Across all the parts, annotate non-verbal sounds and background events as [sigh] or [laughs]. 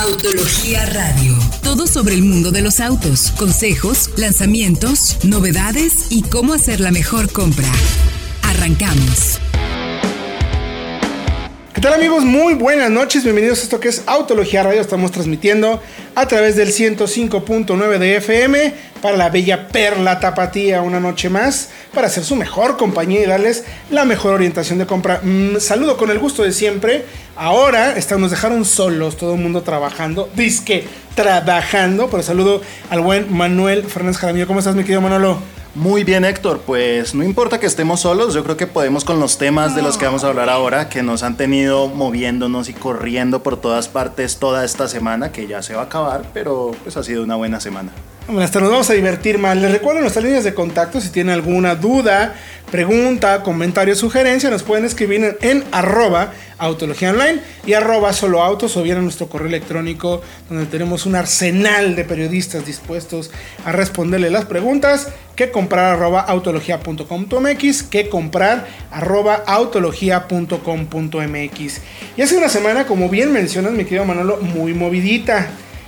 Autología Radio. Todo sobre el mundo de los autos, consejos, lanzamientos, novedades y cómo hacer la mejor compra. Arrancamos. ¿Qué tal amigos? Muy buenas noches, bienvenidos a esto que es Autología Radio. Estamos transmitiendo a través del 105.9 de FM para la bella Perla Tapatía una noche más para hacer su mejor compañía y darles la mejor orientación de compra. Mm, saludo con el gusto de siempre. Ahora está, nos dejaron solos, todo el mundo trabajando, disque trabajando, pero saludo al buen Manuel Fernández Jaramillo. ¿Cómo estás, mi querido Manolo? Muy bien, Héctor. Pues no importa que estemos solos, yo creo que podemos con los temas de los que vamos a hablar ahora, que nos han tenido moviéndonos y corriendo por todas partes toda esta semana, que ya se va a acabar, pero pues ha sido una buena semana. Hasta nos vamos a divertir más. Les recuerdo nuestras líneas de contacto. Si tienen alguna duda, pregunta, comentario, sugerencia, nos pueden escribir en, arroba autología online y arroba solo autos o bien a nuestro correo electrónico donde tenemos un arsenal de periodistas dispuestos a responderle las preguntas que comprar arroba autología.com.mx que comprar arroba autología.com.mx y hace una semana como bien mencionas mi querido Manolo muy movidita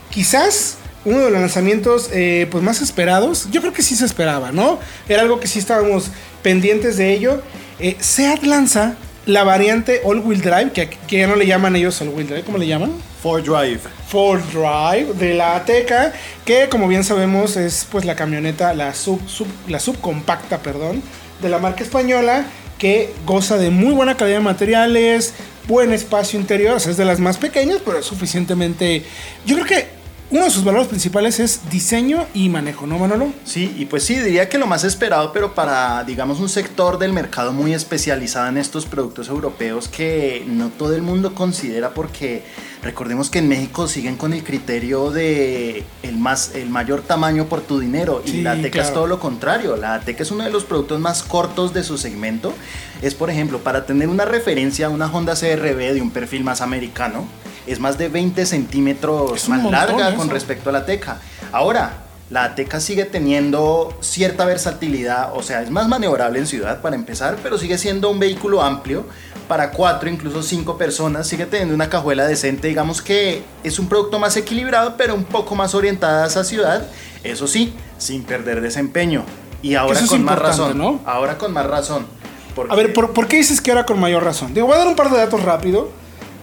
quizás uno de los lanzamientos eh, pues más esperados. Yo creo que sí se esperaba, ¿no? Era algo que sí estábamos pendientes de ello. Eh, Seat lanza la variante All Wheel Drive, que, que, ya no le llaman ellos All Wheel Drive, ¿cómo le llaman? Ford Drive. Ford Drive de la Ateca, que como bien sabemos es pues la camioneta, la sub, sub, la subcompacta, perdón, de la marca española, que goza de muy buena calidad de materiales, buen espacio interior, o sea, es de las más pequeñas, pero es suficientemente... Yo creo que uno de sus valores principales es diseño y manejo, ¿no, Manolo? Sí, y pues sí, diría que lo más esperado, pero para, digamos, un sector del mercado muy especializado en estos productos europeos que no todo el mundo considera porque recordemos que en México siguen con el criterio de el, más, el mayor tamaño por tu dinero y la Ateca claro. es todo lo contrario. La Ateca es uno de los productos más cortos de su segmento. Es, por ejemplo, para tener una referencia a una Honda CRV de un perfil más americano, es más de 20 centímetros más larga eso. con respecto a la Teca. Ahora, la Teca sigue teniendo cierta versatilidad, o sea, es más maniobrable en ciudad para empezar, pero sigue siendo un vehículo amplio para cuatro, incluso cinco personas, sigue teniendo una cajuela decente, digamos que es un producto más equilibrado, pero un poco más orientada hacia ciudad, eso sí, sin perder desempeño. Y ahora con más razón, ¿no? Ahora con más razón. Porque... A ver, ¿por, ¿por, qué dices que ahora con mayor razón? Digo, voy a dar un par de datos rápido.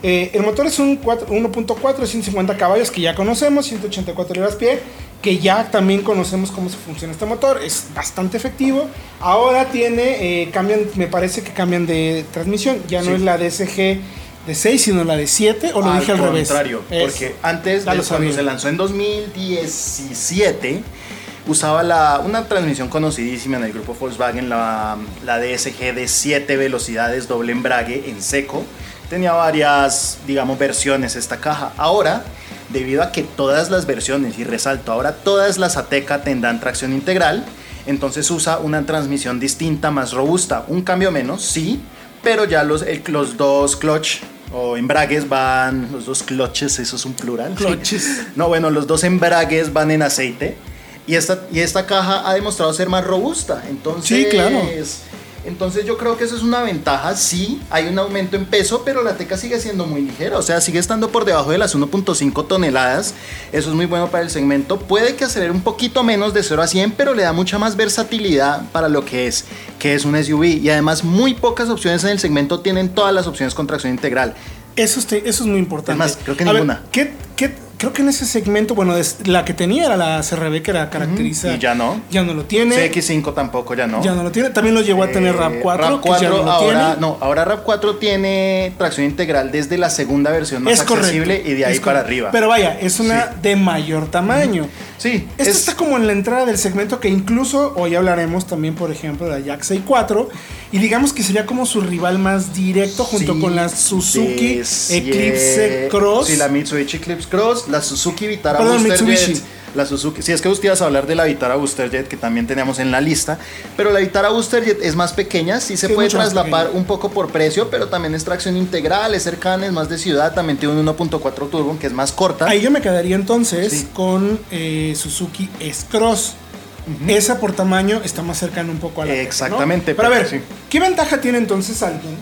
Eh, el motor es un 1.4, 150 caballos que ya conocemos, 184 libras-pie, que ya también conocemos cómo se funciona este motor, es bastante efectivo. Ahora tiene, eh, cambian, me parece que cambian de transmisión, ya no es la DSG de 6, sino la de 7, o lo al dije al revés. contrario, porque antes, de, cuando se lanzó en 2017, usaba la, una transmisión conocidísima en el grupo Volkswagen, la, la DSG de 7 velocidades, doble embrague en seco tenía varias, digamos, versiones esta caja. Ahora, debido a que todas las versiones, y resalto, ahora todas las Ateca tendrán tracción integral, entonces usa una transmisión distinta, más robusta. Un cambio menos, sí, pero ya los, el, los dos clutch o embragues van, los dos clutches, eso es un plural. Clutches. No, bueno, los dos embragues van en aceite. Y esta, y esta caja ha demostrado ser más robusta. Entonces, sí, claro. Entonces yo creo que eso es una ventaja, sí, hay un aumento en peso, pero la teca sigue siendo muy ligera, o sea, sigue estando por debajo de las 1.5 toneladas, eso es muy bueno para el segmento, puede que acelere un poquito menos de 0 a 100, pero le da mucha más versatilidad para lo que es, que es un SUV, y además muy pocas opciones en el segmento tienen todas las opciones con tracción integral. Eso, eso es muy importante. Además, creo que a ninguna. Ver, ¿qué, qué creo que en ese segmento, bueno, la que tenía era la CRB que era caracteriza. Y ya no. Ya no lo tiene. CX5 tampoco, ya no. Ya no lo tiene. También lo llegó a tener Eh, RAV4. RAV4 que ya no lo ahora, tiene. no, ahora RAV4 tiene tracción integral desde la segunda versión más es correcto. accesible y de ahí es para correcto. arriba. Pero vaya, es una Sí. de mayor tamaño. Sí, Esto es- está como en la entrada del segmento que incluso hoy hablaremos también, por ejemplo, de la Jack 4 y digamos que sería como su rival más directo junto Sí, con la Suzuki Eclipse Cross. Sí, la Mitsubishi Eclipse Cross, la Suzuki Vitara Perdón, Mitsubishi. Jet. La Suzuki, si es que usted ibas a hablar de la Vitara Booster Jet que también teníamos en la lista, pero la Vitara Booster Jet es más pequeña, sí se Sí, puede traslapar un poco por precio, pero también es tracción integral, es cercana, es más de ciudad, también tiene un 1.4 turbo que es más corta. Ahí yo me quedaría entonces Sí. con eh, Suzuki S-Cross. Esa por tamaño está más cercana un poco a la Teca, ¿no? Exactamente, Pero a ver, sí. ¿qué ventaja tiene entonces alguien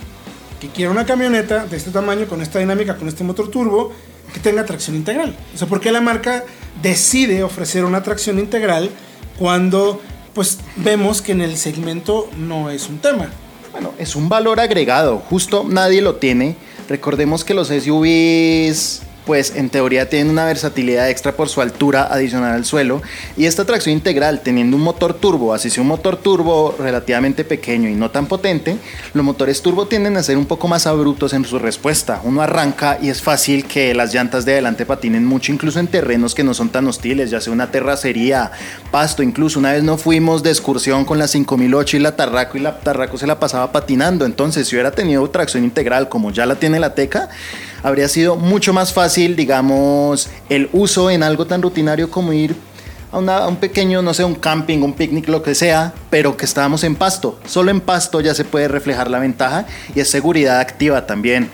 que quiere una camioneta de este tamaño, con esta dinámica, con este motor turbo, que tenga tracción integral. O sea, ¿por qué la marca decide ofrecer una tracción integral cuando pues vemos que en el segmento no es un tema? Bueno, es un valor agregado, justo nadie lo tiene. Recordemos que los SUVs pues en teoría tienen una versatilidad extra por su altura adicional al suelo y esta tracción integral teniendo un motor turbo, así sea un motor turbo relativamente pequeño y no tan potente, los motores turbo tienden a ser un poco más abruptos en su respuesta. Uno arranca y es fácil que las llantas de adelante patinen mucho incluso en terrenos que no son tan hostiles, ya sea una terracería, pasto, incluso una vez no fuimos de excursión con la 5008 y la Tarraco y la Tarraco se la pasaba patinando, entonces si hubiera tenido tracción integral como ya la tiene la Teca, habría sido mucho más fácil, digamos, el uso en algo tan rutinario como ir a, un pequeño, no sé, un camping, un picnic, lo que sea, pero que estábamos en pasto. Solo en pasto ya se puede reflejar la ventaja y es seguridad activa también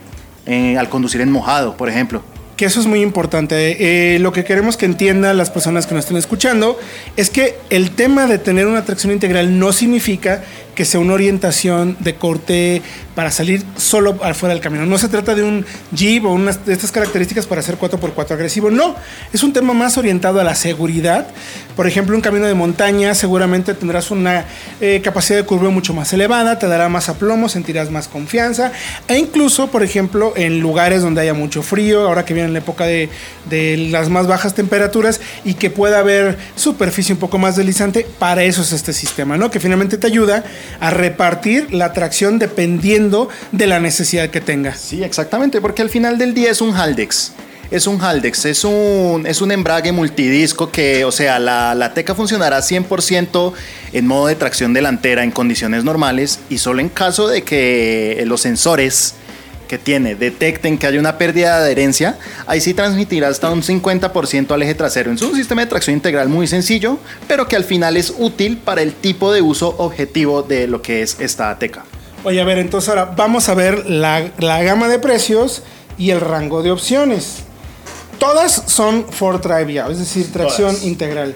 eh, al conducir en mojado, por ejemplo que eso es muy importante. Eh, lo que queremos que entiendan las personas que nos estén escuchando es que el tema de tener una tracción integral no significa que sea una orientación de corte para salir solo afuera del camino. No se trata de un Jeep o unas de estas características para hacer 4x4 agresivo. No, es un tema más orientado a la seguridad. Por ejemplo, un camino de montaña seguramente tendrás una eh, capacidad de curva mucho más elevada, te dará más aplomo, sentirás más confianza. E incluso, por ejemplo, en lugares donde haya mucho frío, ahora que viene la época de, de las más bajas temperaturas y que pueda haber superficie un poco más deslizante, para eso es este sistema, ¿no? Que finalmente te ayuda a repartir la tracción dependiendo de la necesidad que tenga. Sí, exactamente, porque al final del día es un Haldex. Es un Haldex, es un, es un embrague multidisco que, o sea, la, la teca funcionará 100% en modo de tracción delantera en condiciones normales y solo en caso de que los sensores que tiene detecten que hay una pérdida de adherencia, ahí sí transmitirá hasta un 50% al eje trasero. Es un sistema de tracción integral muy sencillo, pero que al final es útil para el tipo de uso objetivo de lo que es esta ATECA. Oye, a ver, entonces ahora vamos a ver la, la gama de precios y el rango de opciones. Todas son Ford Drive ya, es decir, tracción integral.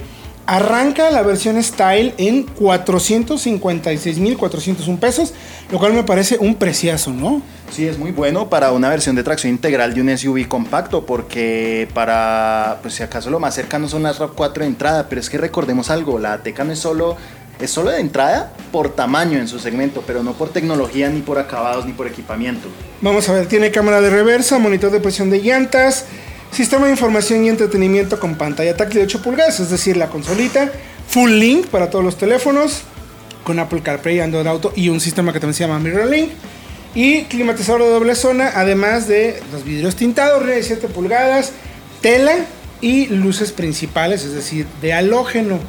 Arranca la versión Style en 456.401 pesos, lo cual me parece un preciazo, ¿no? Sí, es muy bueno para una versión de tracción integral de un SUV compacto, porque para, pues si acaso lo más cercano son las RAV4 de entrada, pero es que recordemos algo, la Ateca no es solo, es solo de entrada por tamaño en su segmento, pero no por tecnología, ni por acabados, ni por equipamiento. Vamos a ver, tiene cámara de reversa, monitor de presión de llantas, Sistema de información y entretenimiento con pantalla táctil de 8 pulgadas, es decir, la consolita. Full Link para todos los teléfonos, con Apple CarPlay, Android Auto y un sistema que también se llama Mirror Link. Y climatizador de doble zona, además de los vidrios tintados, de 7 pulgadas, tela y luces principales, es decir, de halógeno.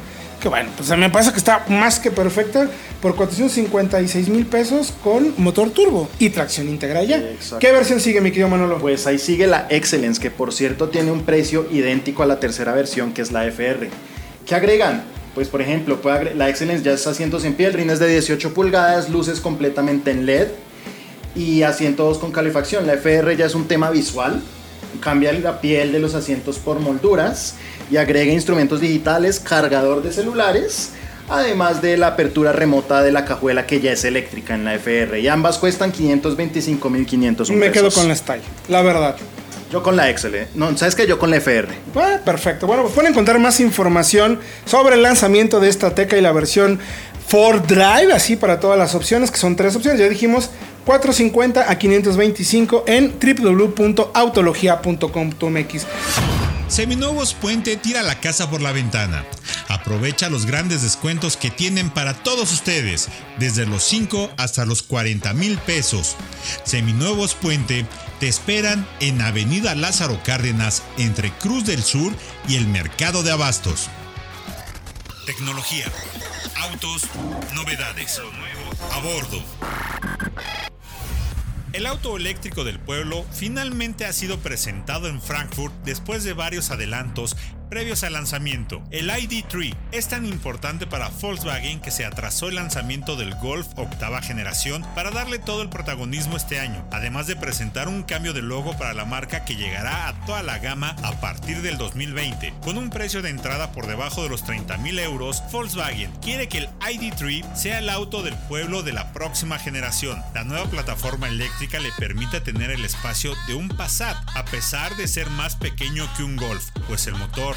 Que bueno, pues me parece que está más que perfecta por 456 mil pesos con motor turbo y tracción integral ya. ¿Qué versión sigue, mi querido Manolo? Pues ahí sigue la Excellence, que por cierto tiene un precio idéntico a la tercera versión, que es la FR. ¿Qué agregan? Pues por ejemplo, la Excellence ya es asientos en piel, rines de 18 pulgadas, luces completamente en LED y asientos con calefacción. La FR ya es un tema visual, cambia la piel de los asientos por molduras y agrega instrumentos digitales, cargador de celulares además de la apertura remota de la cajuela que ya es eléctrica en la FR. Y ambas cuestan 525.500 pesos. Me quedo con la Style, la verdad. Yo con la Excel, ¿eh? No, ¿sabes qué? Yo con la FR. Ah, perfecto. Bueno, pues pueden encontrar más información sobre el lanzamiento de esta teca y la versión Ford Drive, así para todas las opciones, que son tres opciones. Ya dijimos 450 a 525 en www.autologia.com.mx. Seminuevos Puente tira la casa por la ventana. Aprovecha los grandes descuentos que tienen para todos ustedes, desde los 5 hasta los 40 mil pesos. Seminuevos Puente te esperan en Avenida Lázaro Cárdenas entre Cruz del Sur y el Mercado de Abastos. Tecnología, autos, novedades, a bordo. El auto eléctrico del pueblo finalmente ha sido presentado en Frankfurt después de varios adelantos Previos al lanzamiento, el ID3 es tan importante para Volkswagen que se atrasó el lanzamiento del Golf octava generación para darle todo el protagonismo este año, además de presentar un cambio de logo para la marca que llegará a toda la gama a partir del 2020. Con un precio de entrada por debajo de los 30 mil euros, Volkswagen quiere que el ID3 sea el auto del pueblo de la próxima generación. La nueva plataforma eléctrica le permite tener el espacio de un Passat, a pesar de ser más pequeño que un Golf, pues el motor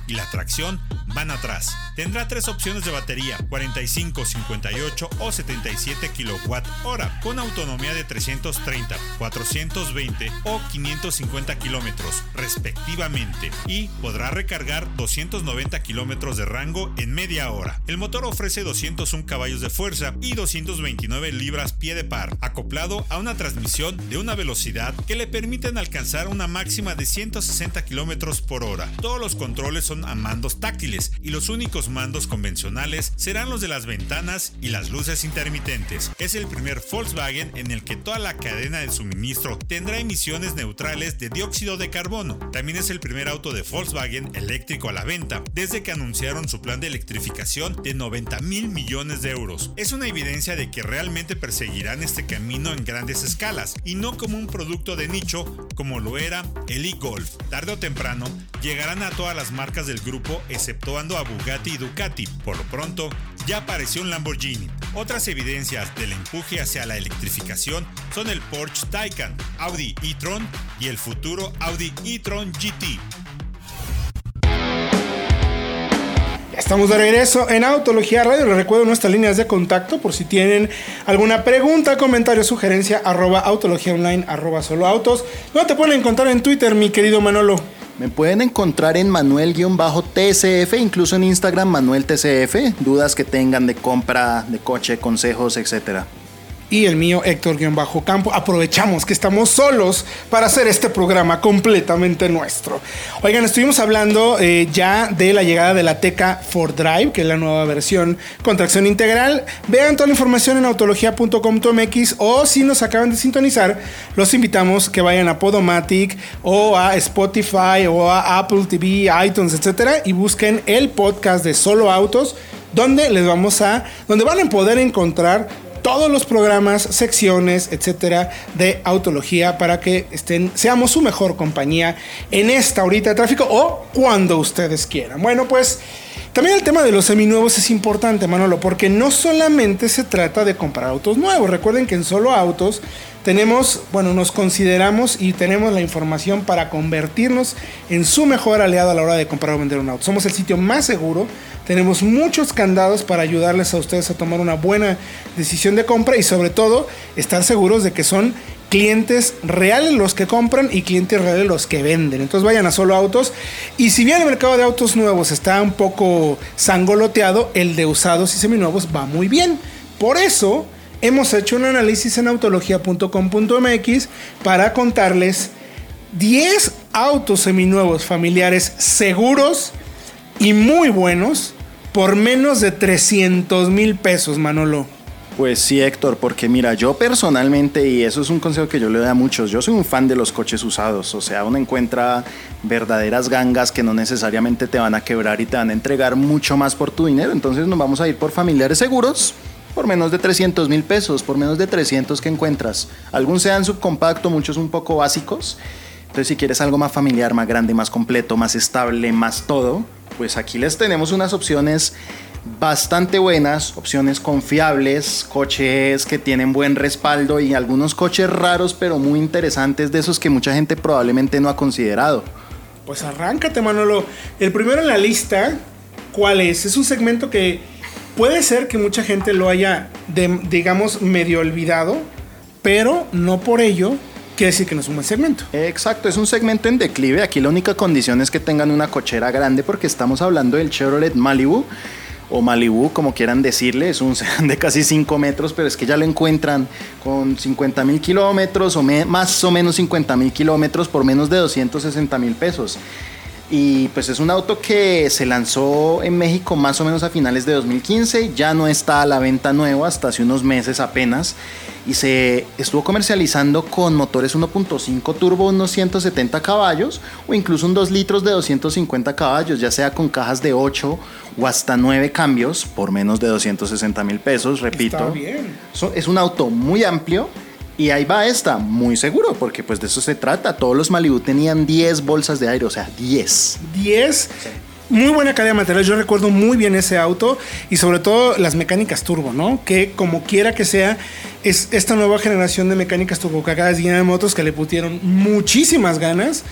y la tracción van atrás. Tendrá tres opciones de batería, 45, 58 o 77 kWh, con autonomía de 330, 420 o 550 kilómetros, respectivamente, y podrá recargar 290 kilómetros de rango en media hora. El motor ofrece 201 caballos de fuerza y 229 libras pie de par, acoplado a una transmisión de una velocidad que le permiten alcanzar una máxima de 160 kilómetros por hora. Todos los controles son a mandos táctiles y los únicos mandos convencionales serán los de las ventanas y las luces intermitentes. Es el primer Volkswagen en el que toda la cadena de suministro tendrá emisiones neutrales de dióxido de carbono. También es el primer auto de Volkswagen eléctrico a la venta desde que anunciaron su plan de electrificación de 90 mil millones de euros. Es una evidencia de que realmente perseguirán este camino en grandes escalas y no como un producto de nicho como lo era el e-Golf. Tarde o temprano llegarán a todas las marcas del grupo exceptuando a Bugatti y Ducati. Por lo pronto, ya apareció un Lamborghini. Otras evidencias del empuje hacia la electrificación son el Porsche Taycan, Audi e-tron y el futuro Audi e-tron GT. Estamos de regreso en Autología Radio. Les recuerdo nuestras líneas de contacto por si tienen alguna pregunta, comentario, sugerencia, arroba autología online, arroba solo autos. ¿Dónde te pueden encontrar en Twitter, mi querido Manolo? Me pueden encontrar en Manuel-TCF, incluso en Instagram Manuel TCF. Dudas que tengan de compra, de coche, consejos, etcétera y el mío Héctor-Campo. Aprovechamos que estamos solos para hacer este programa completamente nuestro. Oigan, estuvimos hablando eh, ya de la llegada de la Teca for Drive, que es la nueva versión con tracción integral. Vean toda la información en autología.com.mx o si nos acaban de sintonizar, los invitamos que vayan a Podomatic o a Spotify o a Apple TV, iTunes, etcétera y busquen el podcast de Solo Autos donde les vamos a donde van a poder encontrar todos los programas, secciones, etcétera, de autología para que estén, seamos su mejor compañía en esta horita de tráfico o cuando ustedes quieran. Bueno, pues también el tema de los seminuevos es importante, Manolo, porque no solamente se trata de comprar autos nuevos. Recuerden que en solo autos tenemos, bueno, nos consideramos y tenemos la información para convertirnos en su mejor aliado a la hora de comprar o vender un auto. Somos el sitio más seguro tenemos muchos candados para ayudarles a ustedes a tomar una buena decisión de compra y sobre todo estar seguros de que son clientes reales los que compran y clientes reales los que venden. Entonces vayan a solo autos. Y si bien el mercado de autos nuevos está un poco sangoloteado, el de usados y seminuevos va muy bien. Por eso hemos hecho un análisis en autología.com.mx para contarles 10 autos seminuevos familiares seguros y muy buenos por menos de 300 mil pesos, Manolo. Pues sí, Héctor, porque mira, yo personalmente, y eso es un consejo que yo le doy a muchos, yo soy un fan de los coches usados, o sea, uno encuentra verdaderas gangas que no necesariamente te van a quebrar y te van a entregar mucho más por tu dinero, entonces nos vamos a ir por familiares seguros, por menos de 300 mil pesos, por menos de 300 que encuentras. Algunos sean subcompacto, muchos un poco básicos, entonces si quieres algo más familiar, más grande, más completo, más estable, más todo, pues aquí les tenemos unas opciones bastante buenas, opciones confiables, coches que tienen buen respaldo y algunos coches raros pero muy interesantes de esos que mucha gente probablemente no ha considerado. Pues arráncate Manolo. El primero en la lista, ¿cuál es? Es un segmento que puede ser que mucha gente lo haya, digamos, medio olvidado, pero no por ello quiere decir que no es un buen segmento. Exacto, es un segmento en declive. Aquí la única condición es que tengan una cochera grande porque estamos hablando del Chevrolet Malibu o Malibu, como quieran decirle, es un [laughs] sedán de casi 5 metros, pero es que ya lo encuentran con 50 mil kilómetros o más o menos 50 mil kilómetros por menos de 260 mil pesos. Y pues es un auto que se lanzó en México más o menos a finales de 2015, ya no está a la venta nueva hasta hace unos meses apenas y se estuvo comercializando con motores 1.5 turbo unos 170 caballos o incluso un 2 litros de 250 caballos, ya sea con cajas de 8 o hasta 9 cambios por menos de 260 mil pesos, repito. Está bien. Es un auto muy amplio y ahí va esta, muy seguro, porque pues de eso se trata. Todos los Malibu tenían 10 bolsas de aire, o sea, 10. 10. Muy buena calidad de materiales. Yo recuerdo muy bien ese auto y sobre todo las mecánicas turbo, ¿no? Que como quiera que sea, es esta nueva generación de mecánicas turbo cagadas de motos que le pusieron muchísimas ganas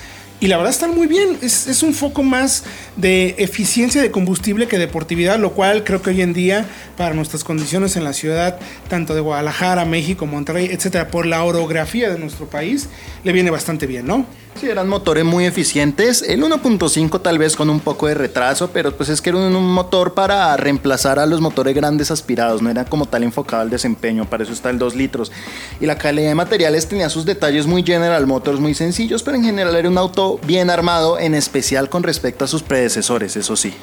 y la verdad están muy bien. Es, un foco más de eficiencia de combustible que deportividad, lo cual creo que hoy en día, para nuestras condiciones en la ciudad, tanto de Guadalajara, México, Monterrey, etcétera, por la orografía de nuestro país, le viene bastante bien, ¿no? Sí, eran motores muy eficientes. El 1.5 tal vez con un poco de retraso, pero pues es que era un motor para reemplazar a los motores grandes aspirados, no era como tal enfocado al desempeño, para eso está el 2 litros. Y la calidad de materiales tenía sus detalles muy General Motors, muy sencillos, pero en general era un auto bien armado, en especial con respecto a sus predecesores, eso sí.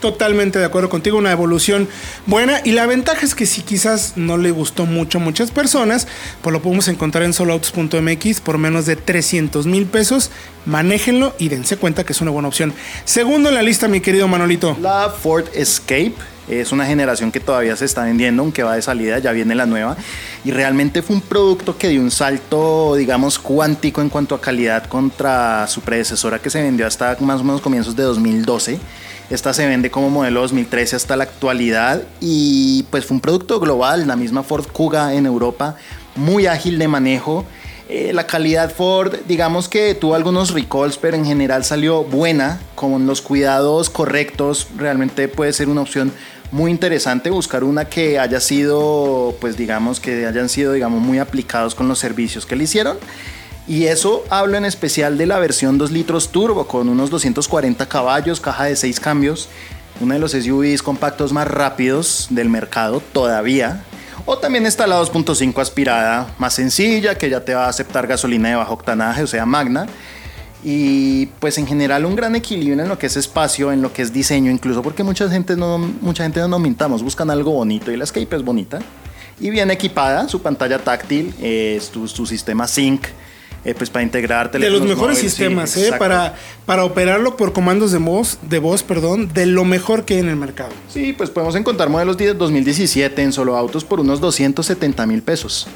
Totalmente de acuerdo contigo, una evolución buena. Y la ventaja es que si quizás no le gustó mucho a muchas personas, pues lo podemos encontrar en soloautos.mx por menos de 300 mil pesos. Manéjenlo y dense cuenta que es una buena opción. Segundo en la lista, mi querido Manolito. La Ford Escape. Es una generación que todavía se está vendiendo, aunque va de salida, ya viene la nueva. Y realmente fue un producto que dio un salto, digamos, cuántico en cuanto a calidad contra su predecesora que se vendió hasta más o menos comienzos de 2012 esta se vende como modelo 2013 hasta la actualidad y pues fue un producto global, la misma Ford Kuga en Europa, muy ágil de manejo. Eh, la calidad Ford, digamos que tuvo algunos recalls, pero en general salió buena, con los cuidados correctos, realmente puede ser una opción muy interesante buscar una que haya sido, pues digamos, que hayan sido, digamos, muy aplicados con los servicios que le hicieron. Y eso habla en especial de la versión 2 litros turbo con unos 240 caballos, caja de 6 cambios, uno de los SUVs compactos más rápidos del mercado todavía. O también está la 2.5 aspirada más sencilla que ya te va a aceptar gasolina de bajo octanaje, o sea, magna. Y pues en general un gran equilibrio en lo que es espacio, en lo que es diseño, incluso porque mucha gente no, mucha gente no nos mintamos, buscan algo bonito y la Escape es bonita. Y bien equipada, su pantalla táctil, eh, su sistema Sync eh, pues para integrar De los mejores sistemas, eh, para, para operarlo por comandos de voz, de voz, perdón, de lo mejor que hay en el mercado. Sí, pues podemos encontrar modelos de 2017 en solo autos por unos 270 mil pesos.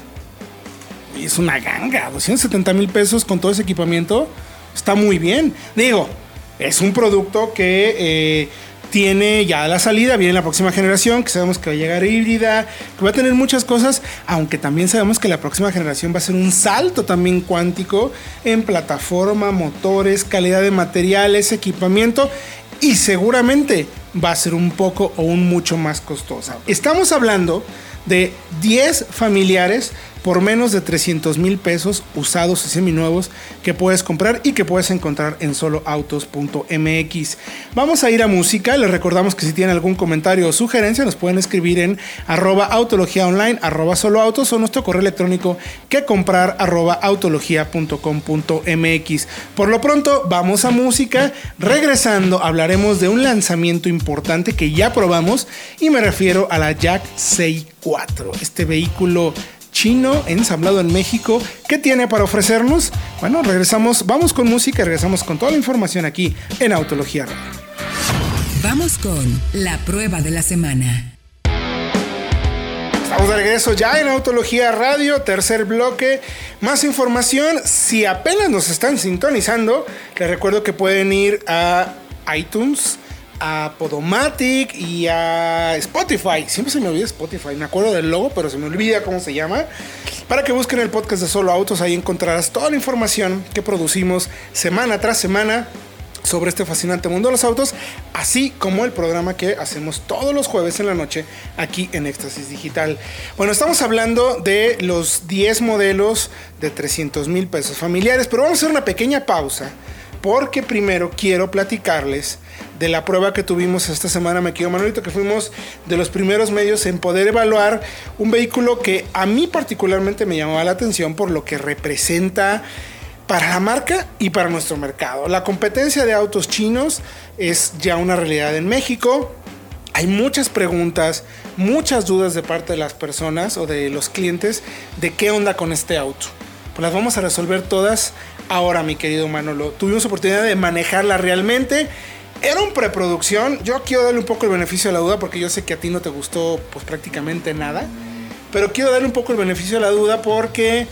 Y es una ganga, 270 mil pesos con todo ese equipamiento, está muy bien. Digo, es un producto que eh, tiene ya la salida, viene la próxima generación, que sabemos que va a llegar híbrida, que va a tener muchas cosas, aunque también sabemos que la próxima generación va a ser un salto también cuántico en plataforma, motores, calidad de materiales, equipamiento y seguramente va a ser un poco o un mucho más costosa. Estamos hablando de 10 familiares por menos de 300 mil pesos usados y seminuevos que puedes comprar y que puedes encontrar en soloautos.mx. Vamos a ir a música. Les recordamos que si tienen algún comentario o sugerencia nos pueden escribir en arroba autología online, arroba soloautos o nuestro correo electrónico que comprar arroba autología.com.mx. Por lo pronto vamos a música. Regresando hablaremos de un lanzamiento importante que ya probamos y me refiero a la Jack 64. Este vehículo chino ensamblado en México. ¿Qué tiene para ofrecernos? Bueno, regresamos, vamos con música, regresamos con toda la información aquí en Autología Vamos con la prueba de la semana. Estamos de regreso ya en Autología Radio, tercer bloque. Más información, si apenas nos están sintonizando, les recuerdo que pueden ir a iTunes, a Podomatic y a Spotify. Siempre se me olvida Spotify. Me acuerdo del logo, pero se me olvida cómo se llama. Para que busquen el podcast de Solo Autos, ahí encontrarás toda la información que producimos semana tras semana sobre este fascinante mundo de los autos, así como el programa que hacemos todos los jueves en la noche aquí en Éxtasis Digital. Bueno, estamos hablando de los 10 modelos de 300 mil pesos familiares, pero vamos a hacer una pequeña pausa porque primero quiero platicarles de la prueba que tuvimos esta semana, me quedo Manuelito, que fuimos de los primeros medios en poder evaluar un vehículo que a mí particularmente me llamaba la atención por lo que representa para la marca y para nuestro mercado. La competencia de autos chinos es ya una realidad en México. Hay muchas preguntas, muchas dudas de parte de las personas o de los clientes de qué onda con este auto. Pues las vamos a resolver todas ahora, mi querido Manolo. Tuvimos oportunidad de manejarla realmente. Era un preproducción. Yo quiero darle un poco el beneficio de la duda porque yo sé que a ti no te gustó pues prácticamente nada. Pero quiero darle un poco el beneficio de la duda porque,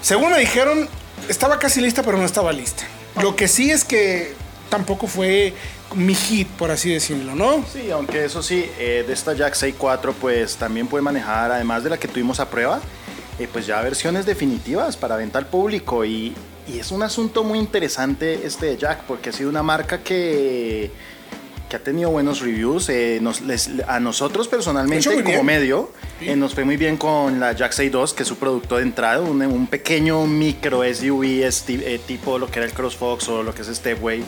según me dijeron, estaba casi lista pero no estaba lista. Lo que sí es que tampoco fue mi hit, por así decirlo, ¿no? Sí, aunque eso sí, eh, de esta Jack 6.4 pues también puede manejar, además de la que tuvimos a prueba, eh, pues ya versiones definitivas para venta al público y, y es un asunto muy interesante este de Jack porque ha sido una marca que que ha tenido buenos reviews. eh, nos- les- a nosotros personalmente, como bien. medio, Sí. eh, nos fue muy bien con la Jack 62, que es su producto de entrada, un, un pequeño micro SUV tipo lo que era el CrossFox o lo que es Stepway.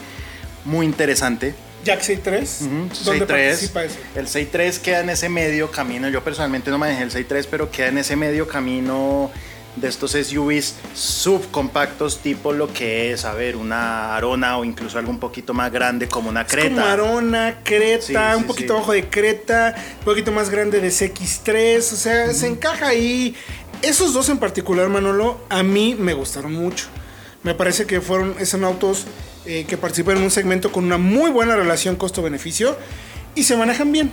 Muy interesante. Jack 63. Ujú, ¿Dónde 6.3. participa ese? El 6.3 queda en ese medio camino. Yo personalmente no manejé el 6.3, pero queda en ese medio camino de estos SUVs subcompactos, tipo lo que es, a ver, una Arona o incluso algo un poquito más grande como una Es Creta. como Arona, Creta, Sí, un sí, poquito sí. abajo de Creta, un poquito más grande de CX3, o sea, se encaja ahí. Esos dos en particular, Manolo, a mí me gustaron mucho. Me parece que fueron, son autos eh, que participan en un segmento con una muy buena relación costo-beneficio y se manejan bien.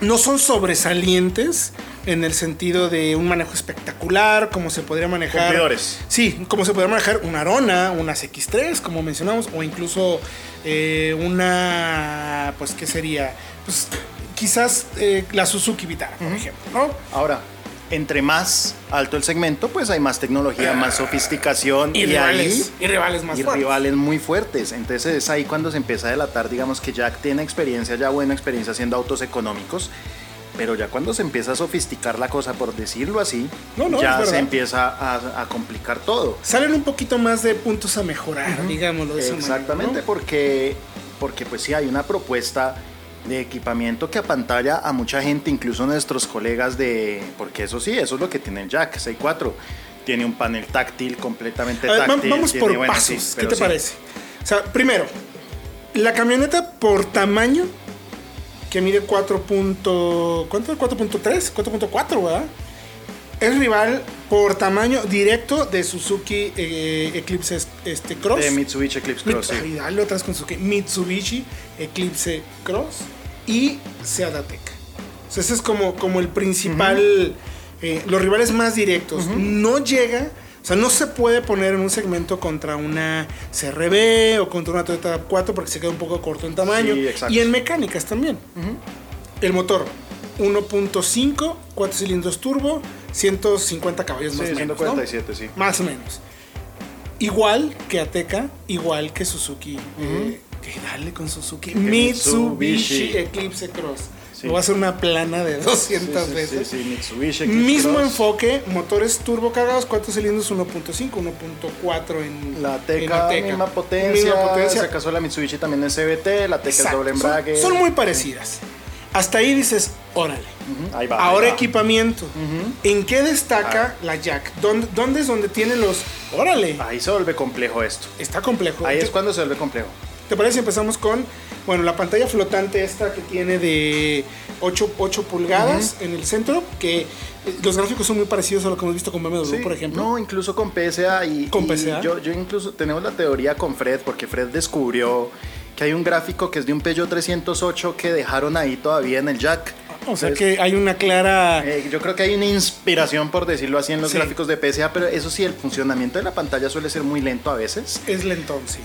No son sobresalientes en el sentido de un manejo espectacular, como se podría manejar. Cumplidores. Sí, como se podría manejar una Arona, una CX3, como mencionamos, o incluso eh, una, pues, ¿qué sería? Pues quizás eh, la Suzuki Vitara, por ejemplo, ¿no? Ahora, entre más alto el segmento, pues hay más tecnología, más sofisticación Y, y, rivales, ahí y rivales más y fuertes. rivales muy fuertes. Entonces es ahí cuando se empieza a delatar, digamos que Jack tiene experiencia, ya buena experiencia haciendo autos económicos, pero ya cuando se empieza a sofisticar la cosa, por decirlo así, No, ya se empieza a, a complicar todo. Salen un poquito más de puntos a mejorar, digámoslo de esa manera, Exactamente, ¿no? porque, porque pues sí hay una propuesta de equipamiento que apantalla a mucha gente, incluso nuestros colegas de... Porque eso sí, eso es lo que tiene el Jack 6.4. Tiene un panel táctil, completamente ver, táctil. vamos tiene- por bueno, pasos. sí, ¿Qué te sí. parece? O sea, primero, la camioneta por tamaño, que mide 4. punto- ¿Cuánto? 4.3, 4.4, ¿verdad? Es rival por tamaño directo de Suzuki eh, Eclipse este, Cross. De Mitsubishi Eclipse Cross, sí. Ay, dale otras con Suzuki. Mitsubishi Eclipse Cross y Seat Ateca. O sea, ese es como, como el principal, eh, los rivales más directos. No llega, o sea, no se puede poner en un segmento contra una CRB o contra una Toyota 4 porque se queda un poco corto en tamaño. Sí, y en mecánicas también. El motor 1.5, 4 cilindros turbo, 150 caballos más o menos. ¿no? 147, sí. Más o menos. Igual que Ateca, igual que Suzuki. eh, que dale con Suzuki. Mitsubishi, Mitsubishi. Eclipse Cross. Sí. Me voy a hacer una plana de [laughs] 200 Sí, sí, veces. sí, sí, Mitsubishi Eclipse Mismo Cross. enfoque, motores turbo cargados, 4 cilindros, 1.5, 1.4 en La en Teca, Ateca. misma potencia. Misma potencia. Si acaso la Mitsubishi también es CVT, la Teca es doble Son- embrague. Son, muy parecidas. Hasta ahí dices, órale. Ujú, Ahí va. ahí Ahora va. equipamiento. ¿En qué destaca Ah. la Jack? ¿Dónde, ¿Dónde es donde tiene los... Órale. Ahí se vuelve complejo esto. Está complejo. Ahí ¿Te- es cuando se vuelve complejo. ¿Te parece si empezamos con, bueno, la pantalla flotante esta que tiene de 8, 8 pulgadas en el centro, que eh, los gráficos son muy parecidos a lo que hemos visto con BMW, Sí, por ejemplo. No, incluso con PSA y, ¿Con y PSA? yo, yo incluso tenemos la teoría con Fred porque Fred descubrió que hay un gráfico que es de un Peugeot 308 que dejaron ahí todavía en el jack. o sea Entonces, que hay una clara... eh, yo creo que hay una inspiración por decirlo así en los Sí. gráficos de PSA, pero eso sí, el funcionamiento de la pantalla suele ser muy lento a veces. Es lentón, sí.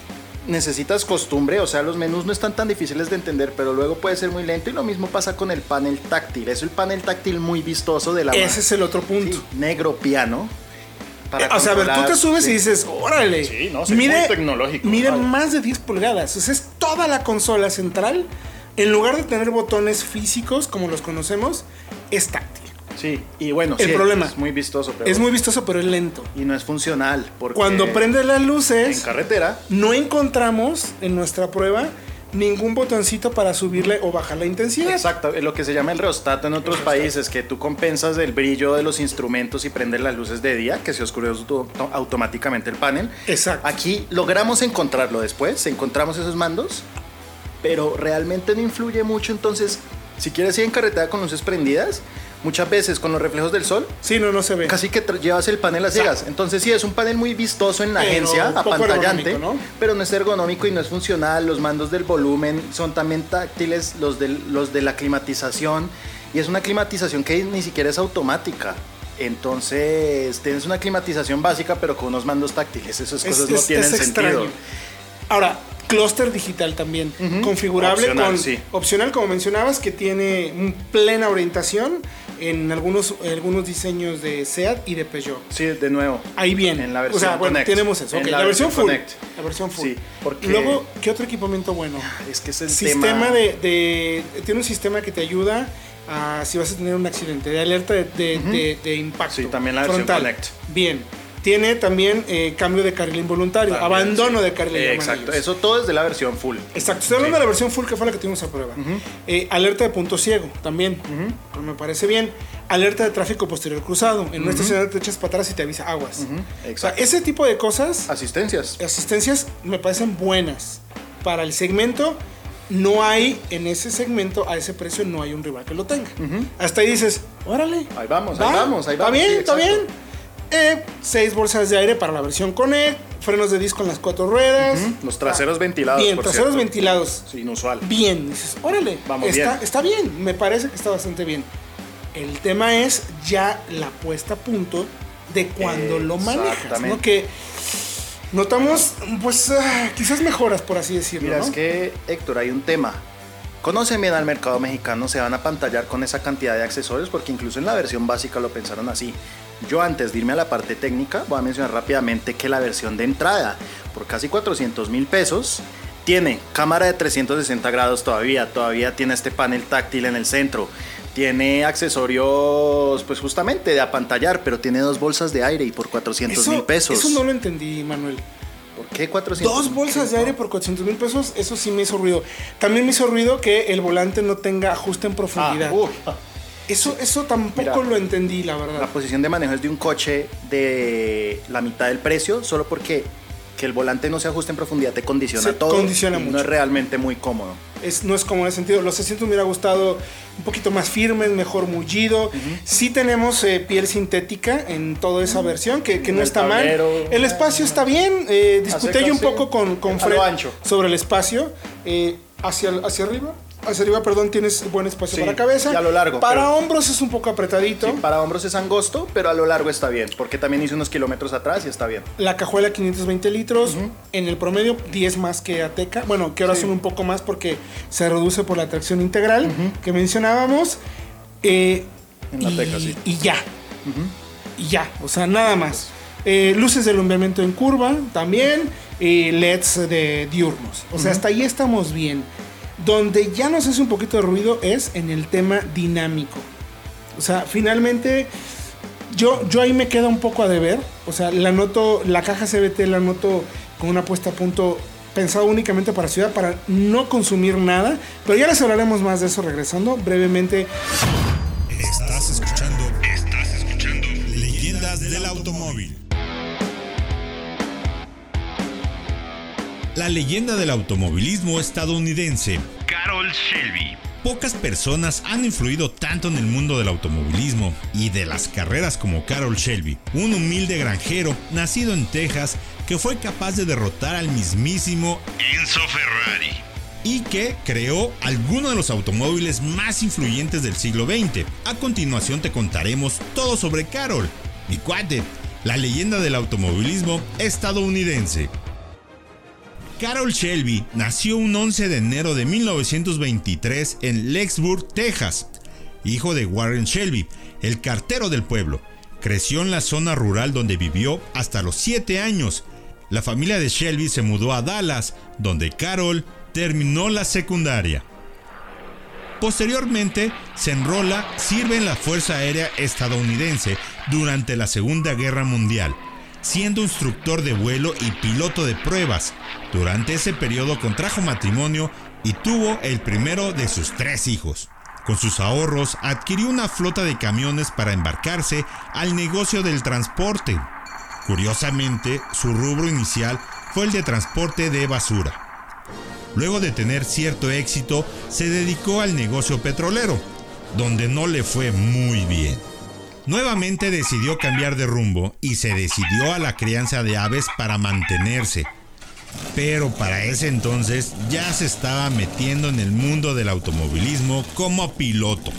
Necesitas costumbre, o sea, los menús no están tan difíciles de entender, pero luego puede ser muy lento y lo mismo pasa con el panel táctil. Es el panel táctil muy vistoso de la Ese es el otro punto. Sí, negro piano. para Eh, o sea, a ver, tú te subes sí. y dices, órale. Sí, no, sí, muy tecnológico. Mide Vale. más de 10 pulgadas. O sea, es toda la consola central. En lugar de tener botones físicos como los conocemos, es táctil. Sí, y bueno, El sí, problema. es muy vistoso, pero Es muy vistoso, pero es lento. y no es funcional porque Cuando prende las en luces, carretera no encontramos en nuestra prueba ningún botoncito para subirle o bajar la intensidad. Exacto, es lo que se llama el reostato en otros países, que tú compensas el brillo de los instrumentos y prendes las luces de día, que se oscurece auto- automáticamente el panel. Exacto. Aquí logramos encontrarlo después, encontramos esos mandos, pero realmente no influye mucho. Entonces, si quieres ir en carretera con luces prendidas, muchas veces con los reflejos del sol, Sí, no, no se ve. casi que llevas el panel a ciegas. Entonces sí, es un panel muy vistoso en la Pero agencia, apantallante, ¿no? pero no es ergonómico y no es funcional. Los mandos del volumen son también táctiles, los, del- los de la climatización, y es una climatización que ni siquiera es automática. Entonces tienes una climatización básica, pero con unos mandos táctiles. Esas Es- cosas no es- tienen es sentido. Ahora, clúster digital también, configurable Opcional, con sí. opcional como mencionabas que tiene plena orientación en algunos algunos diseños de Seat y de Peugeot. Sí, de nuevo. Ahí viene. En la versión o sea, bueno, Connect. tenemos eso. En la la, versión full. Connect. La versión full. Sí, porque- luego, ¿qué otro equipamiento bueno? Es que es el sistema tema. de, de- Tiene un sistema que te ayuda a si vas a tener un accidente, de alerta de, de- de- de impacto. Sí, también la versión frontal. Connect. Bien. Tiene también eh, cambio de carril involuntario, También, abandono sí. de carril. llaman Exacto, eso todo es de la versión full. Exacto, estoy hablando de la versión full que fue la que tuvimos a prueba. Eh, alerta de punto ciego también, pues me parece bien. Alerta de tráfico posterior cruzado. En una estación te echas para atrás y te avisa aguas. O sea, Exacto. ese tipo de cosas, Asistencias. asistencias me parecen buenas. Para el segmento, no hay en ese segmento, a ese precio, no hay un rival que lo tenga. Hasta ahí dices, órale. Ahí vamos, ahí vamos, ahí Está vamos, bien, sí, está exacto. bien. Eh, seis bolsas de aire para la versión Connect, frenos de disco en las cuatro ruedas. Los traseros ventilados. Bien, por traseros cierto. ventilados. Sí, inusual. Bien, dices, órale, Vamos está, bien. está bien, me parece que está bastante bien. El tema es ya la puesta a punto de cuando lo manejas, ¿no? Que notamos, pues, ah, quizás mejoras, por así decirlo, Mira, ¿no? es que, Héctor, hay un tema. Conocen bien al mercado mexicano, se van a pantallar con esa cantidad de accesorios porque incluso en la versión básica lo pensaron así. Yo antes de irme a la parte técnica, voy a mencionar rápidamente que la versión de entrada, por casi 400 mil pesos, tiene cámara de 360 grados todavía, todavía tiene este panel táctil en el centro, tiene accesorios, pues justamente de apantallar, pero tiene dos bolsas de aire y por 400 mil Eso, pesos. eso no lo entendí, Manuel. ¿Por qué 400 Dos bolsas de aire por 400 mil pesos, eso sí me hizo ruido. También me hizo ruido que el volante no tenga ajuste en profundidad. Ah, uf. Eso, eso tampoco Mira, lo entendí, la La verdad. posición de manejo es de un coche de la mitad del precio, solo porque que el volante no se ajuste en profundidad te condiciona Se todo. condiciona y mucho. No es realmente muy cómodo. Es, no es como en ese sentido. Los asientos me hubiera gustado un poquito más firmes, mejor mullido. Sí tenemos eh, piel sintética en toda esa versión, que, no el está mal. tablero. El espacio está bien. Eh, discuté yo un poco con, con Fred ancho. sobre el espacio. Eh, hacia, hacia arriba. Hacia arriba, perdón, tienes buen espacio Sí, para cabeza. y a lo largo, Para pero- hombros es un poco apretadito. Sí, para hombros es angosto, pero a lo largo está bien, porque también hice unos kilómetros atrás y está bien. La cajuela 520 litros, en el promedio 10 más que Ateca. Bueno, que ahora Sí. son un poco más porque se reduce por la tracción integral que mencionábamos. Eh, En la y, Ateca, sí. y ya. Y ya, o sea, nada más. Eh, luces de alumbramiento en curva también. Y LEDs de diurnos. O sea, hasta ahí estamos bien. Donde ya nos hace un poquito de ruido es en el tema dinámico. O sea, finalmente yo, yo ahí me queda un poco a deber. O sea, la noto, la caja CBT la noto con una puesta a punto pensado únicamente para ciudad, para no consumir nada. Pero ya les hablaremos más de eso regresando brevemente. Estás escuchando. Estás escuchando. Leyendas del automóvil. La leyenda del automovilismo estadounidense, Carol Shelby. Pocas personas han influido tanto en el mundo del automovilismo y de las carreras como Carol Shelby, un humilde granjero nacido en Texas que fue capaz de derrotar al mismísimo Enzo Ferrari y que creó algunos de los automóviles más influyentes del siglo XX. A continuación te contaremos todo sobre Carol, mi cuate, la leyenda del automovilismo estadounidense. Carol Shelby nació un 11 de enero de 1923 en Lexburg, Texas. Hijo de Warren Shelby, el cartero del pueblo. Creció en la zona rural donde vivió hasta los 7 años. La familia de Shelby se mudó a Dallas, donde Carol terminó la secundaria. Posteriormente, se enrola, sirve en la Fuerza Aérea estadounidense durante la Segunda Guerra Mundial. Siendo instructor de vuelo y piloto de pruebas. Durante ese periodo contrajo matrimonio y tuvo el primero de sus tres hijos. Con sus ahorros adquirió una flota de camiones para embarcarse al negocio del transporte. Curiosamente, su rubro inicial fue el de transporte de basura. Luego de tener cierto éxito, se dedicó al negocio petrolero, donde no le fue muy bien. Nuevamente decidió cambiar de rumbo y se decidió a la crianza de aves para mantenerse. Pero para ese entonces ya se estaba metiendo en el mundo del automovilismo como piloto.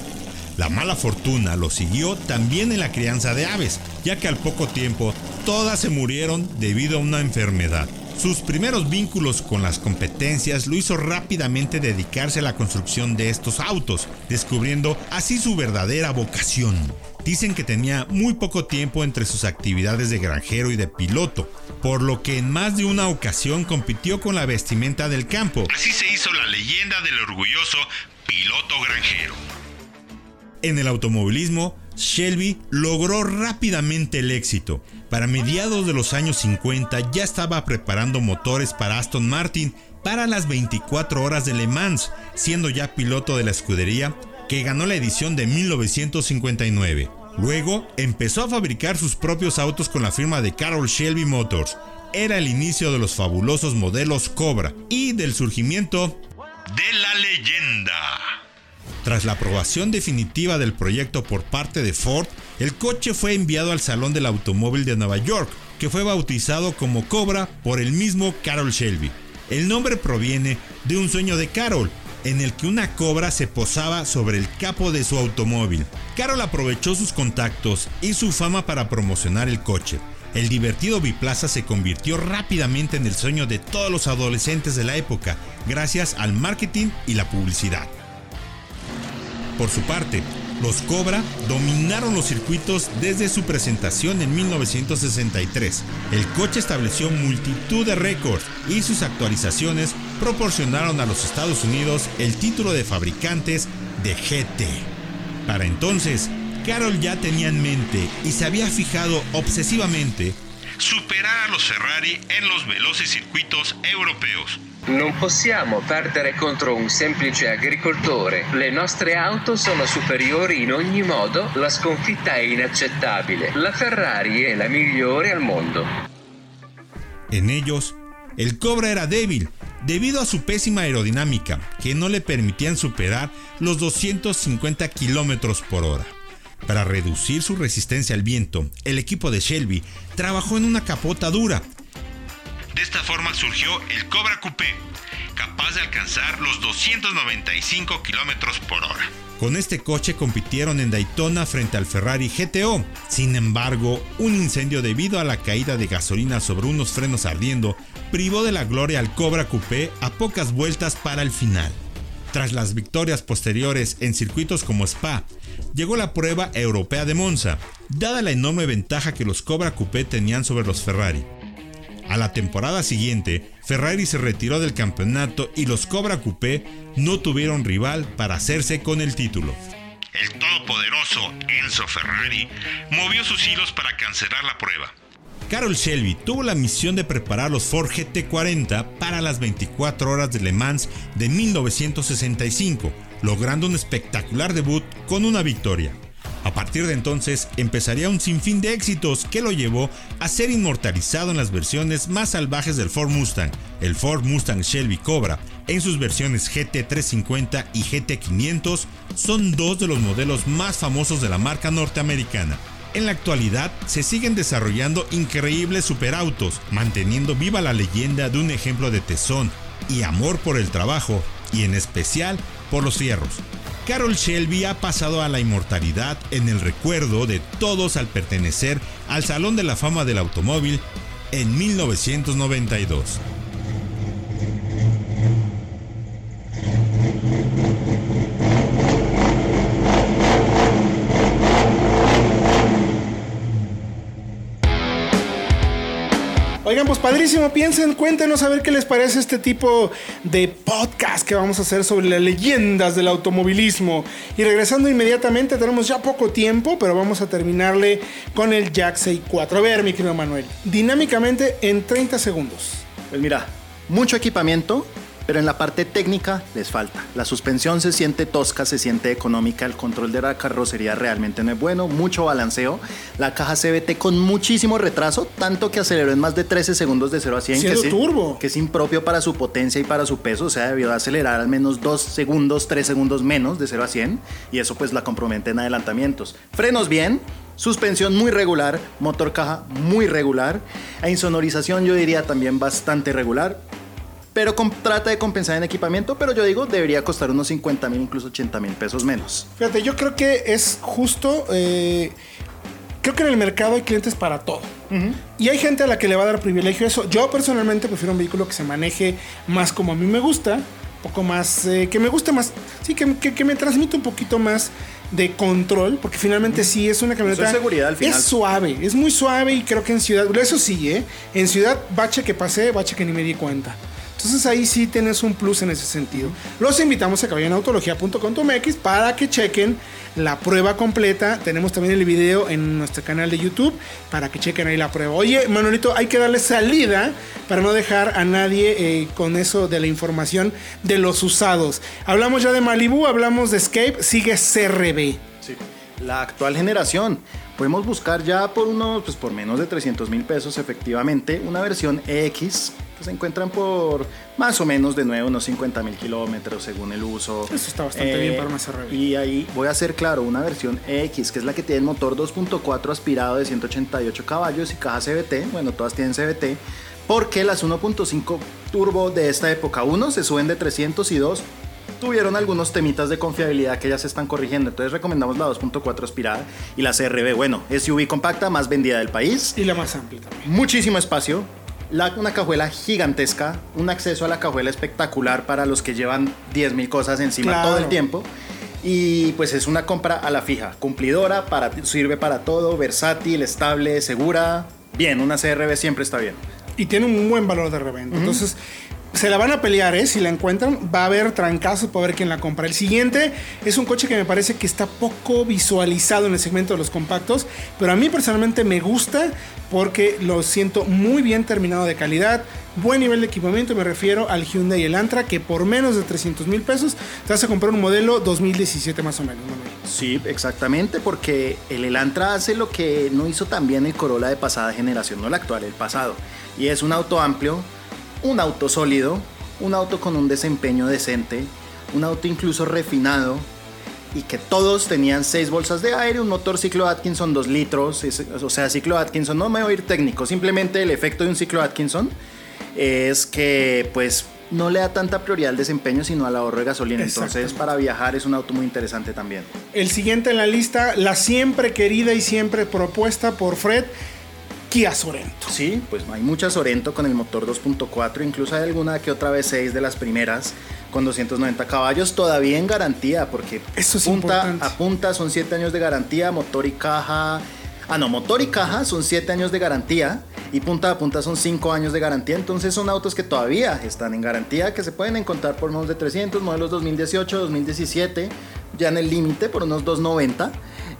La mala fortuna lo siguió también en la crianza de aves, ya que al poco tiempo todas se murieron debido a una enfermedad. Sus primeros vínculos con las competencias lo hizo rápidamente dedicarse a la construcción de estos autos, descubriendo así su verdadera vocación. Dicen que tenía muy poco tiempo entre sus actividades de granjero y de piloto, por lo que en más de una ocasión compitió con la vestimenta del campo. Así se hizo la leyenda del orgulloso piloto granjero. En el automovilismo, Shelby logró rápidamente el éxito. Para mediados de los años 50 ya estaba preparando motores para Aston Martin para las 24 horas de Le Mans, siendo ya piloto de la escudería que ganó la edición de 1959. Luego empezó a fabricar sus propios autos con la firma de Carroll Shelby Motors. Era el inicio de los fabulosos modelos Cobra y del surgimiento de la leyenda. Tras la aprobación definitiva del proyecto por parte de Ford, el coche fue enviado al Salón del Automóvil de Nueva York, que fue bautizado como Cobra por el mismo Carroll Shelby. El nombre proviene de un sueño de Carroll, en el que una cobra se posaba sobre el capo de su automóvil. Carroll aprovechó sus contactos y su fama para promocionar el coche. El divertido biplaza se convirtió rápidamente en el sueño de todos los adolescentes de la época, gracias al marketing y la publicidad. Por su parte, los Cobra dominaron los circuitos desde su presentación en 1963. El coche estableció multitud de récords y sus actualizaciones proporcionaron a los Estados Unidos el título de fabricantes de GT. Para entonces, Carroll ya tenía en mente y se había fijado obsesivamente superar a los Ferrari en los veloces circuitos europeos. Non possiamo perdere contro un semplice agricoltore. Le nostre auto sono superiori in ogni modo, la sconfitta è inaccettabile. La Ferrari è la migliore al mondo. En ellos, el Cobra era débil debido a su pésima aerodinámica, que no le permitían superar los 250 km por hora. Para reducir su resistencia al viento, el equipo de Shelby trabajó en una capota dura. De esta forma surgió el Cobra Coupé, capaz de alcanzar los 295 km por hora. Con este coche compitieron en Daytona frente al Ferrari GTO. Sin embargo, un incendio debido a la caída de gasolina sobre unos frenos ardiendo privó de la gloria al Cobra Coupé a pocas vueltas para el final. Tras las victorias posteriores en circuitos como Spa, llegó la prueba europea de Monza, dada la enorme ventaja que los Cobra Coupé tenían sobre los Ferrari. A la temporada siguiente, Ferrari se retiró del campeonato y los Cobra Coupé no tuvieron rival para hacerse con el título. El todopoderoso Enzo Ferrari movió sus hilos para cancelar la prueba. Carol Shelby tuvo la misión de preparar los Ford GT40 para las 24 horas de Le Mans de 1965, logrando un espectacular debut con una victoria. A partir de entonces empezaría un sinfín de éxitos que lo llevó a ser inmortalizado en las versiones más salvajes del Ford Mustang, el Ford Mustang Shelby Cobra. En sus versiones GT350 y GT500 son dos de los modelos más famosos de la marca norteamericana. En la actualidad se siguen desarrollando increíbles superautos, manteniendo viva la leyenda de un ejemplo de tesón y amor por el trabajo y en especial por los fierros. Carol Shelby ha pasado a la inmortalidad en el recuerdo de todos al pertenecer al Salón de la Fama del Automóvil en 1992. Oigan, pues padrísimo, piensen, cuéntenos a ver qué les parece este tipo de podcast que vamos a hacer sobre las leyendas del automovilismo. Y regresando inmediatamente, tenemos ya poco tiempo, pero vamos a terminarle con el Jack 64. A ver, mi querido Manuel, dinámicamente en 30 segundos. Pues mira, mucho equipamiento, pero en la parte técnica les falta. La suspensión se siente tosca, se siente económica, el control de la carrocería realmente no es bueno, mucho balanceo. La caja CVT con muchísimo retraso, tanto que aceleró en más de 13 segundos de 0 a 100, que es, turbo. que es impropio para su potencia y para su peso, o sea, debió de acelerar al menos 2 segundos, 3 segundos menos de 0 a 100, y eso pues la compromete en adelantamientos. Frenos bien, Suspensión muy regular, motor caja muy regular, e insonorización yo diría también bastante regular, pero trata de compensar en equipamiento, pero yo digo debería costar unos 50 mil, incluso 80 mil pesos menos. Fíjate, yo creo que es justo. eh, creo que en el mercado hay clientes para todo. Y hay gente a la que le va a dar privilegio eso. Yo personalmente prefiero un vehículo que se maneje más como a mí me gusta. Un poco más. eh, que me guste más. Sí, que, que- que me transmita un poquito más de control. Porque finalmente sí es una camioneta. es seguridad al final. Es suave. Es muy suave y creo que en ciudad. Eso sí, ¿eh? En ciudad, bache que pasé, bache que ni me di cuenta. Entonces ahí sí tienes un plus en ese sentido. Los invitamos a que para que chequen la prueba completa. Tenemos también el video en nuestro canal de YouTube para que chequen ahí la prueba. Oye, Manuelito, hay que darle salida para no dejar a nadie eh, con eso de la información de los usados. Hablamos ya de Malibu, hablamos de Escape, sigue CRB. La actual generación. Podemos buscar ya por unos, pues por menos de 300 mil pesos efectivamente, una versión EX que se encuentran por más o menos de nuevo unos 50 mil kilómetros según el uso. Eso está bastante bien para una CRB. Y ahí voy a hacer claro, una versión EX que es la que tiene el motor 2.4 aspirado de 188 caballos y caja CVT, bueno, todas tienen CVT, porque las 1.5 turbo de esta época, uno, se suben de 300 y dos, tuvieron algunos temitas de confiabilidad que ya se están corrigiendo. Entonces recomendamos la 2.4 aspirada y la CRB, bueno, SUV compacta más vendida del país. Y la más amplia también. Muchísimo espacio. La- una cajuela gigantesca, un acceso a la cajuela espectacular para los que llevan 10.000 cosas encima Claro. todo el tiempo. Y pues es una compra a la fija, cumplidora, para, sirve para todo, versátil, estable, segura. Bien, una CRB siempre está bien. y tiene un buen valor de reventa. Entonces, se la van a pelear, ¿eh? Si la encuentran, va a haber trancazos para ver quién la compra. El siguiente es un coche que me parece que está poco visualizado en el segmento de los compactos, pero a mí personalmente me gusta porque lo siento muy bien terminado de calidad, buen nivel de equipamiento, me refiero al Hyundai Elantra, que por menos de 300 mil pesos te vas a comprar un modelo 2017 más o menos. Sí, exactamente, porque el Elantra hace lo que no hizo también el Corolla de pasada generación, no el actual, el pasado. Y es un auto amplio, un auto sólido, un auto con un desempeño decente, un auto incluso refinado y que todos tenían seis bolsas de aire, un motor ciclo Atkinson 2 litros, o sea, ciclo Atkinson, no me voy a ir técnico, simplemente el efecto de un ciclo Atkinson es que pues no le da tanta prioridad al desempeño sino al ahorro de gasolina, entonces para viajar es un auto muy interesante también. El siguiente en la lista, la siempre querida y siempre propuesta por Fred, Kia Sorento. Sí, pues hay mucha Sorento con el motor 2.4, incluso hay alguna que otra vez 6 de las primeras con 290 caballos todavía en garantía, porque Eso es punta a punta son 7 años de garantía, motor y caja. Ah, no, motor y caja son 7 años de garantía y punta a punta son 5 años de garantía. Entonces son autos que todavía están en garantía, que se pueden encontrar por menos de 300, modelos 2018, 2017, ya en el límite por unos 290.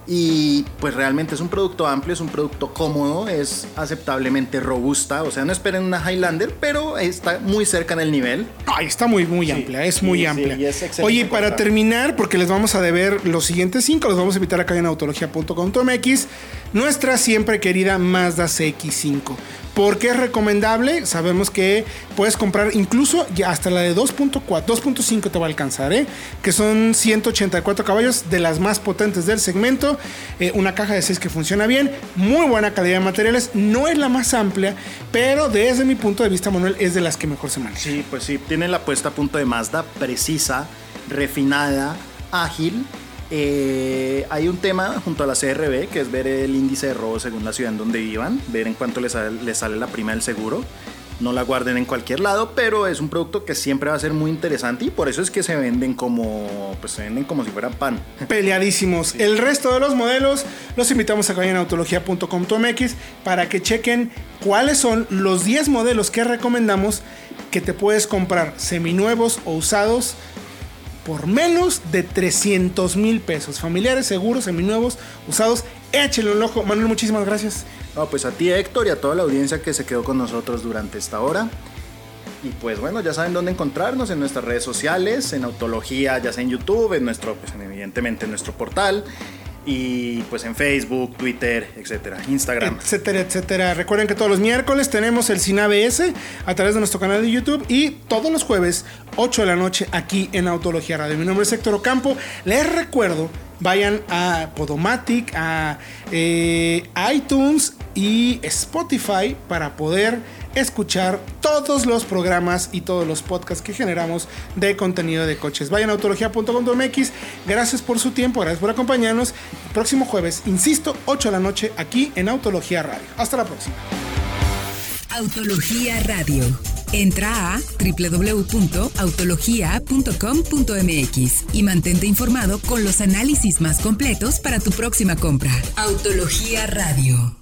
Y pues realmente es un producto amplio, es un producto cómodo, es aceptablemente robusta. O sea, no esperen una Highlander, pero está muy cerca en el nivel. Ay, está muy, muy Sí, amplia, es sí, muy sí, amplia. y es Oye, para terminar, porque les vamos a deber los siguientes cinco, los vamos a invitar acá en autología.com.mx, nuestra siempre querida Mazda CX5. ¿Por qué es recomendable? Sabemos que puedes comprar incluso hasta la de 2.4, 2.5 te va a alcanzar, ¿eh? que son 184 caballos de las más potentes del segmento, eh, una caja de 6 que funciona bien, muy buena calidad de materiales, no es la más amplia, pero desde mi punto de vista, Manuel, es de las que mejor se maneja. Sí, pues sí, tiene la puesta a punto de Mazda precisa, refinada, ágil. Eh, hay un tema junto a la CRB que es ver el índice de robo según la ciudad en donde vivan, ver en cuánto les sale, les sale la prima del seguro. no la guarden en cualquier lado, pero es un producto que siempre va a ser muy interesante y por eso es que se venden como, pues se venden como si fueran pan. [laughs] Peleadísimos. El resto de los modelos los invitamos a que vayan a autología.com.mx para que chequen cuáles son los 10 modelos que recomendamos que te puedes comprar seminuevos o usados por menos de 300 mil pesos. Familiares, seguros, seminuevos, usados. Échenle un ojo. Manuel, muchísimas gracias. No, pues a ti Héctor y a toda la audiencia que se quedó con nosotros durante esta hora. Y pues bueno, ya saben dónde encontrarnos en nuestras redes sociales, en Autología, ya sea en YouTube, en nuestro, pues evidentemente en nuestro portal y pues en Facebook, Twitter, etcétera, Instagram. Etcétera, etcétera. Recuerden que todos los miércoles tenemos el Cine ABS a través de nuestro canal de YouTube y todos los jueves, 8 de la noche, aquí en Autología Radio. Mi nombre es Héctor Ocampo. Les recuerdo, vayan a Podomatic, a eh, iTunes y Spotify para poder escuchar todos los programas y todos los podcasts que generamos de contenido de coches. Vayan a autología.com.mx. Gracias por su tiempo, gracias por acompañarnos. próximo jueves, insisto, 8 de la noche aquí en Autología Radio. Hasta la próxima. Autología Radio. Entra a www.autologia.com.mx y mantente informado con los análisis más completos para tu próxima compra. Autología Radio.